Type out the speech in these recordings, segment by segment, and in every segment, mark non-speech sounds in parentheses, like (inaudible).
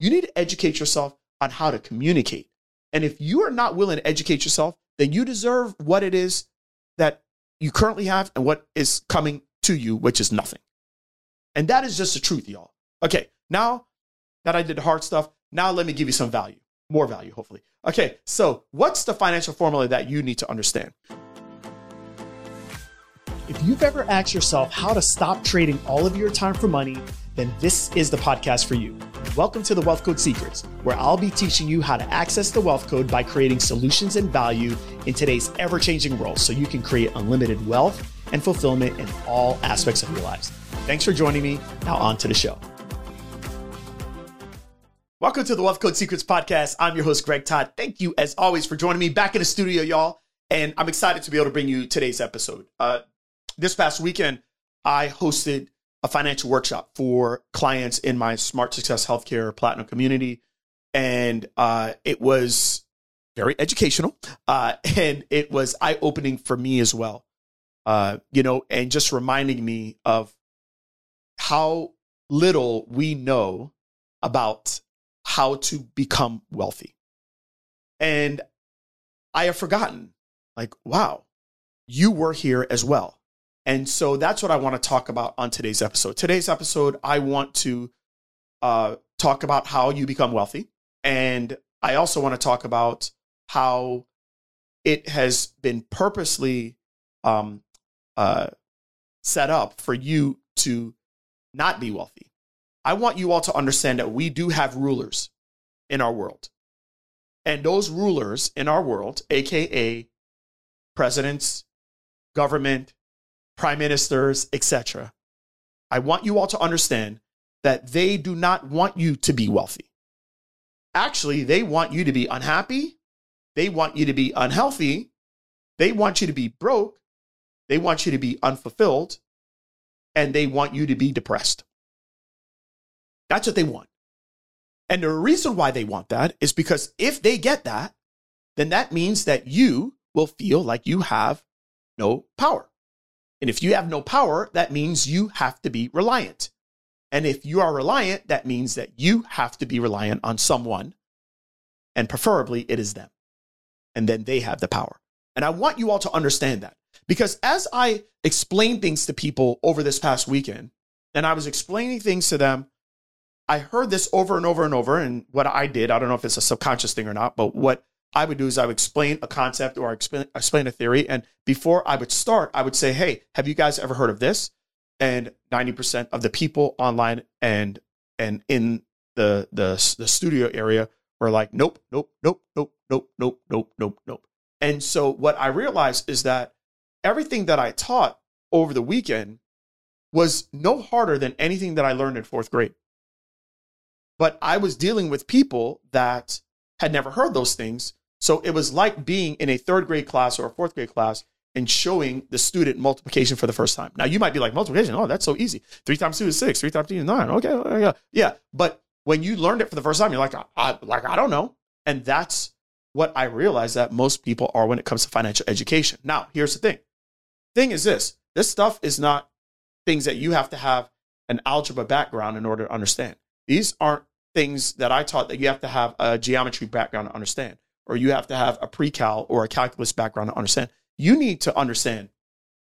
You need to educate yourself on how to communicate. And if you are not willing to educate yourself, then you deserve what it is that you currently have and what is coming to you, which is nothing. And that is just the truth, y'all. Okay, now that I did the hard stuff, now let me give you some value, more value, hopefully. Okay, so what's the financial formula that you need to understand? If you've ever asked yourself how to stop trading all of your time for money, then this is the podcast for you. Welcome to the Wealth Code Secrets, where I'll be teaching you how to access the wealth code by creating solutions and value in today's ever changing world so you can create unlimited wealth and fulfillment in all aspects of your lives. Thanks for joining me. Now, on to the show. Welcome to the Wealth Code Secrets podcast. I'm your host, Greg Todd. Thank you, as always, for joining me back in the studio, y'all. And I'm excited to be able to bring you today's episode. Uh, this past weekend, I hosted a financial workshop for clients in my Smart Success Healthcare Platinum community. And uh, it was very educational uh, (laughs) and it was eye opening for me as well. Uh, you know, and just reminding me of how little we know about how to become wealthy. And I have forgotten, like, wow, you were here as well. And so that's what I want to talk about on today's episode. Today's episode, I want to uh, talk about how you become wealthy. And I also want to talk about how it has been purposely um, uh, set up for you to not be wealthy. I want you all to understand that we do have rulers in our world. And those rulers in our world, AKA presidents, government, prime ministers, etc. I want you all to understand that they do not want you to be wealthy. Actually, they want you to be unhappy. They want you to be unhealthy. They want you to be broke. They want you to be unfulfilled. And they want you to be depressed. That's what they want. And the reason why they want that is because if they get that, then that means that you will feel like you have no power. And if you have no power, that means you have to be reliant. And if you are reliant, that means that you have to be reliant on someone. And preferably, it is them. And then they have the power. And I want you all to understand that because as I explained things to people over this past weekend, and I was explaining things to them, I heard this over and over and over. And what I did, I don't know if it's a subconscious thing or not, but what I would do is I would explain a concept or explain, explain a theory. And before I would start, I would say, Hey, have you guys ever heard of this? And 90% of the people online and, and in the, the, the studio area were like, nope, nope, nope, nope, nope, nope, nope, nope, nope. And so what I realized is that everything that I taught over the weekend was no harder than anything that I learned in fourth grade. But I was dealing with people that had never heard those things so it was like being in a third grade class or a fourth grade class and showing the student multiplication for the first time. Now you might be like, multiplication, oh, that's so easy. Three times two is six, three times two is nine. Okay, okay, yeah. But when you learned it for the first time, you're like, I, like, I don't know. And that's what I realized that most people are when it comes to financial education. Now, here's the thing. Thing is this, this stuff is not things that you have to have an algebra background in order to understand. These aren't things that I taught that you have to have a geometry background to understand or you have to have a pre-cal or a calculus background to understand. You need to understand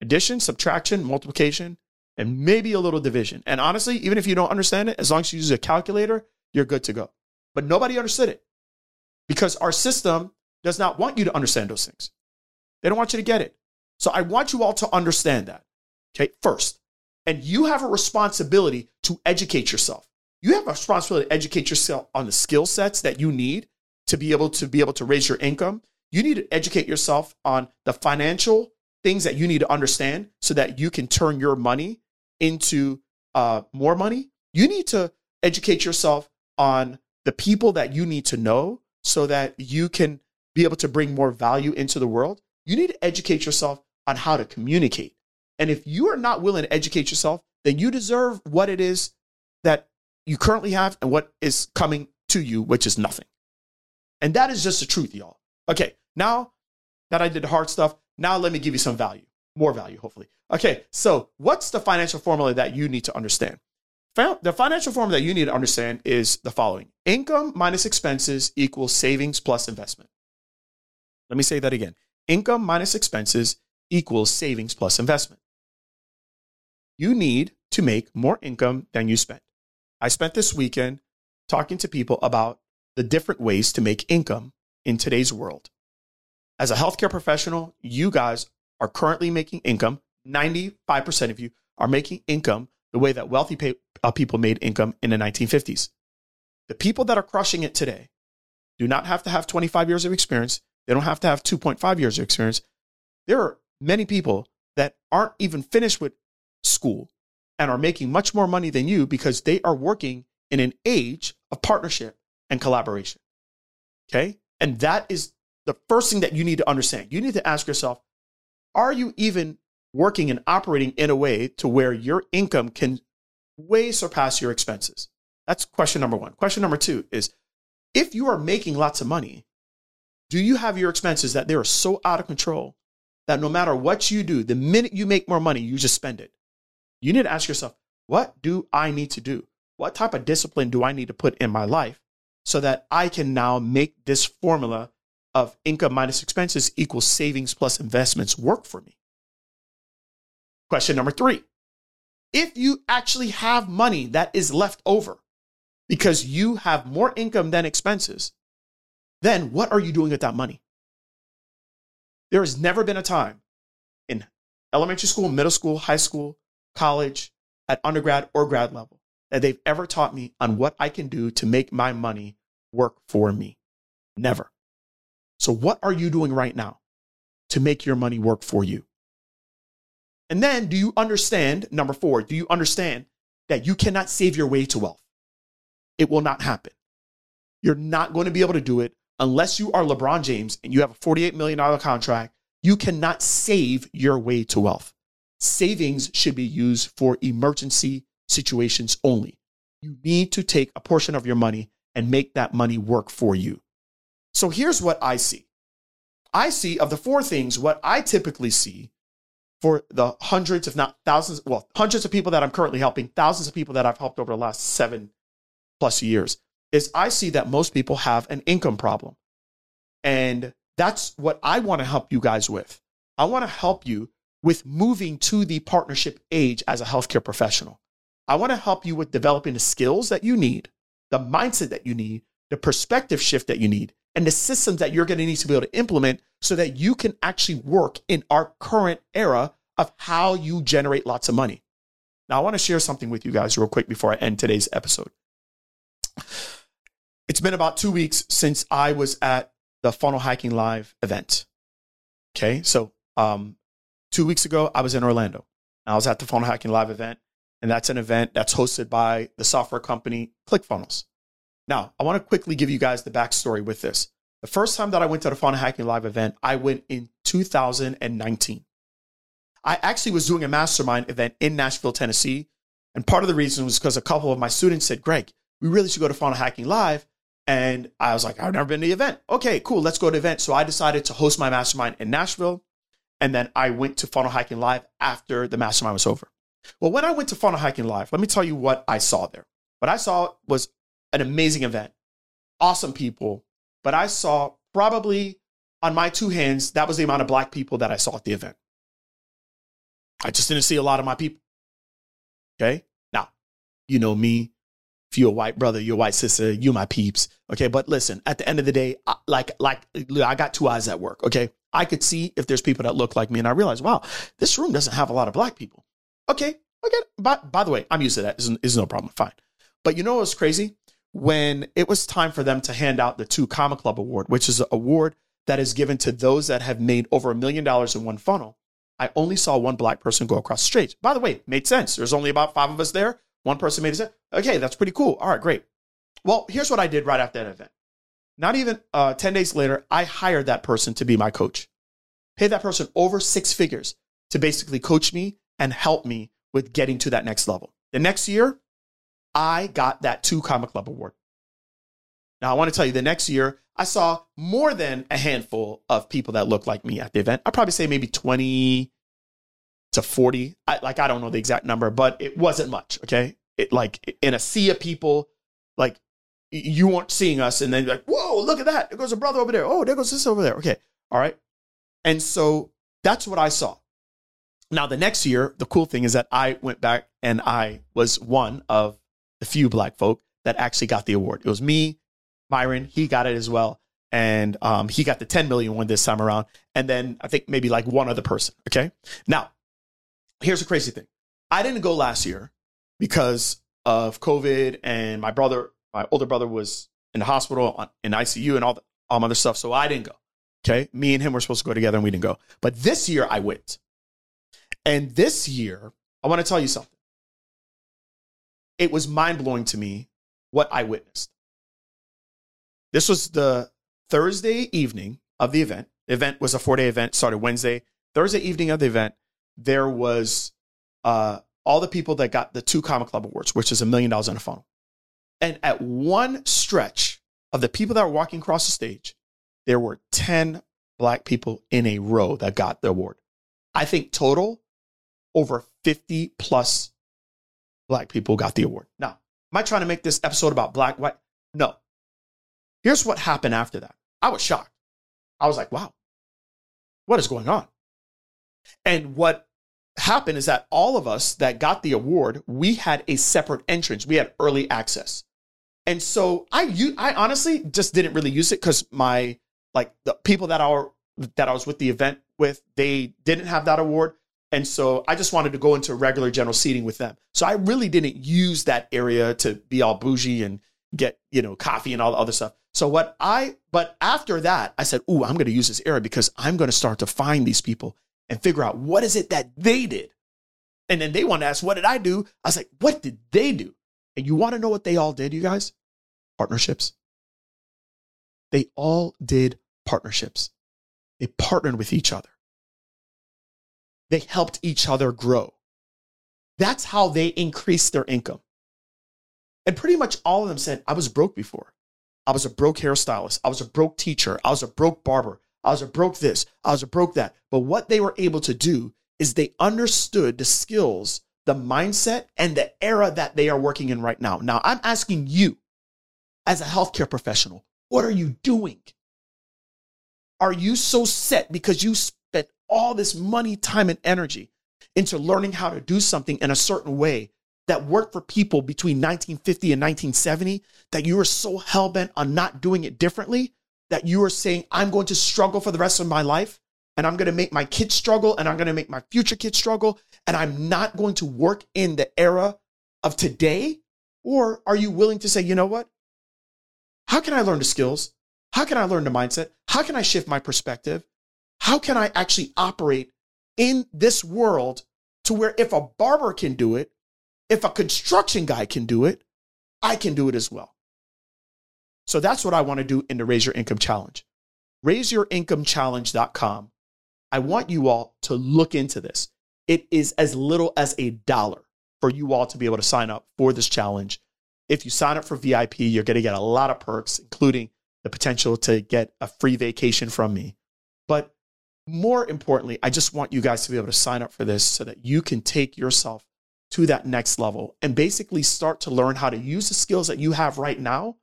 addition, subtraction, multiplication, and maybe a little division. And honestly, even if you don't understand it, as long as you use a calculator, you're good to go. But nobody understood it because our system does not want you to understand those things. They don't want you to get it. So I want you all to understand that. Okay, first. And you have a responsibility to educate yourself. You have a responsibility to educate yourself on the skill sets that you need to be able to be able to raise your income, you need to educate yourself on the financial things that you need to understand so that you can turn your money into uh, more money. You need to educate yourself on the people that you need to know so that you can be able to bring more value into the world. You need to educate yourself on how to communicate. And if you are not willing to educate yourself, then you deserve what it is that you currently have and what is coming to you, which is nothing. And that is just the truth, y'all. Okay, now that I did the hard stuff, now let me give you some value, more value, hopefully. Okay, so what's the financial formula that you need to understand? the financial formula that you need to understand is the following income minus expenses equals savings plus investment. Let me say that again income minus expenses equals savings plus investment. You need to make more income than you spend. I spent this weekend talking to people about the different ways to make income in today's world. As a healthcare professional, you guys are currently making income. 95% of you are making income the way that wealthy pay, uh, people made income in the 1950s. The people that are crushing it today do not have to have 25 years of experience. They don't have to have 2.5 years of experience. There are many people that aren't even finished with school and are making much more money than you because they are working in an age of partnership and collaboration. Okay. And that is the first thing that you need to understand. You need to ask yourself, are you even working and operating in a way to where your income can way surpass your expenses? That's question number one. Question number two is if you are making lots of money, do you have your expenses that they are so out of control that no matter what you do, the minute you make more money, you just spend it? You need to ask yourself, what do I need to do? What type of discipline do I need to put in my life so that I can now make this formula of income minus expenses equals savings plus investments work for me? Question number three if you actually have money that is left over because you have more income than expenses, then what are you doing with that money? There has never been a time in elementary school, middle school, high school, college, at undergrad or grad level that they've ever taught me on what I can do to make my money work for me. Never. So, what are you doing right now to make your money work for you? And then, do you understand? Number four, do you understand that you cannot save your way to wealth? It will not happen. You're not going to be able to do it unless you are LeBron James and you have a $48 million contract. You cannot save your way to wealth. Savings should be used for emergency situations only. You need to take a portion of your money and make that money work for you. So here's what I see I see of the four things, what I typically see for the hundreds, if not thousands, well, hundreds of people that I'm currently helping, thousands of people that I've helped over the last seven plus years, is I see that most people have an income problem. And that's what I want to help you guys with. I want to help you with moving to the partnership age as a healthcare professional. I want to help you with developing the skills that you need, the mindset that you need, the perspective shift that you need, and the systems that you're going to need to be able to implement so that you can actually work in our current era of how you generate lots of money. Now, I want to share something with you guys real quick before I end today's episode. It's been about two weeks since I was at the Funnel Hacking Live event. Okay, so um, Two weeks ago, I was in Orlando. I was at the Funnel Hacking Live event, and that's an event that's hosted by the software company ClickFunnels. Now, I want to quickly give you guys the backstory with this. The first time that I went to the Funnel Hacking Live event, I went in 2019. I actually was doing a mastermind event in Nashville, Tennessee. And part of the reason was because a couple of my students said, Greg, we really should go to Funnel Hacking Live. And I was like, I've never been to the event. Okay, cool. Let's go to the event. So I decided to host my mastermind in Nashville. And then I went to Funnel Hacking Live after the mastermind was over. Well, when I went to Funnel Hacking Live, let me tell you what I saw there. What I saw was an amazing event, awesome people, but I saw probably on my two hands, that was the amount of black people that I saw at the event. I just didn't see a lot of my people. Okay. Now, you know me. If you're a white brother, you're a white sister, you my peeps. Okay. But listen, at the end of the day, I, like, like I got two eyes at work. Okay. I could see if there's people that look like me. And I realized, wow, this room doesn't have a lot of black people. Okay, okay. By, by the way, I'm used to that. Is is no problem. Fine. But you know what's crazy? When it was time for them to hand out the two Comma Club Award, which is an award that is given to those that have made over a million dollars in one funnel, I only saw one black person go across the. By the way, made sense. There's only about five of us there. One person made it. Okay, that's pretty cool. All right, great. Well, here's what I did right after that event. Not even uh, 10 days later, I hired that person to be my coach. Paid that person over six figures to basically coach me and help me with getting to that next level. The next year, I got that two Comma Club award. Now, I want to tell you, the next year, I saw more than a handful of people that looked like me at the event. I'd probably say maybe 20 to 40. I, like, I don't know the exact number, but it wasn't much. Okay. it, like in a sea of people, like you weren't seeing us, and then like, whoa, look at that! There goes a brother over there. Oh, there goes this over there. Okay, all right. And so that's what I saw. Now the next year, the cool thing is that I went back and I was one of the few black folk that actually got the award. It was me, Myron. He got it as well, and um, he got the 10 million one this time around. And then I think maybe like one other person. Okay. Now, here's the crazy thing. I didn't go last year because of COVID, and my brother, my older brother, was in the hospital on, in ICU and all the all other stuff. So I didn't go. Okay. Me and him were supposed to go together and we didn't go. But this year I went. And this year, I want to tell you something. It was mind blowing to me what I witnessed. This was the Thursday evening of the event. The event was a four day event, started Wednesday. Thursday evening of the event, there was uh, all the people that got the two Comma Club awards, which is a million dollars in a funnel. And at one stretch of the people that were walking across the stage, there were 10 black people in a row that got the award. I think total over 50 plus black people got the award. Now, am I trying to make this episode about black, white? No. Here's what happened after that. I was shocked. I was like, wow, what is going on? And what happened is that all of us that got the award, we had a separate entrance. We had early access. And so I, I honestly just didn't really use it because my, like the people that are, that I was with the event with, they didn't have that award. And so I just wanted to go into regular general seating with them. So I really didn't use that area to be all bougie and get, you know, coffee and all the other stuff. So what I, but after that, I said, Ooh, I'm going to use this area because I'm going to start to find these people and figure out what is it that they did. And then they want to ask, What did I do? I was like, What did they do? And you want to know what they all did, you guys? Partnerships. They all did partnerships. They partnered with each other. They helped each other grow. That's how they increased their income. And pretty much all of them said, I was broke before. I was a broke hairstylist. I was a broke teacher. I was a broke barber. I was a broke this. I was a broke that. But what they were able to do is they understood the skills, the mindset, and the era that they are working in right now. Now, I'm asking you, as a healthcare professional, what are you doing? Are you so set because you all this money, time, and energy into learning how to do something in a certain way that worked for people between 1950 and 1970 that you are so hell bent on not doing it differently that you are saying, I'm going to struggle for the rest of my life and I'm going to make my kids struggle and I'm going to make my future kids struggle and I'm not going to work in the era of today? Or are you willing to say, you know what? How can I learn the skills? How can I learn the mindset? How can I shift my perspective? How can I actually operate in this world to where if a barber can do it, if a construction guy can do it, I can do it as well. So that's what I want to do in the Raise Your Income Challenge. RaiseYourIncomeChallenge.com. I want you all to look into this. It is as little as a dollar for you all to be able to sign up for this challenge. If you sign up for VIP, you're going to get a lot of perks, including the potential to get a free vacation from me. But more importantly, I just want you guys to be able to sign up for this so that you can take yourself to that next level and basically start to learn how to use the skills that you have right now,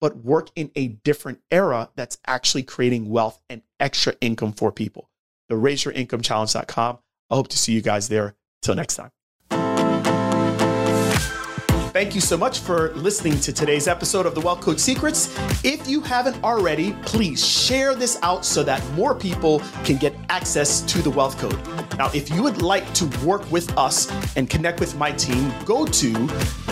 but work in a different era that's actually creating wealth and extra income for people. The raiseyourincomechallenge.com. I hope to see you guys there. Till next time. Thank you so much for listening to today's episode of the Wealth Code Secrets. If you haven't already, please share this out so that more people can get access to the Wealth Code. Now, if you would like to work with us and connect with my team, go to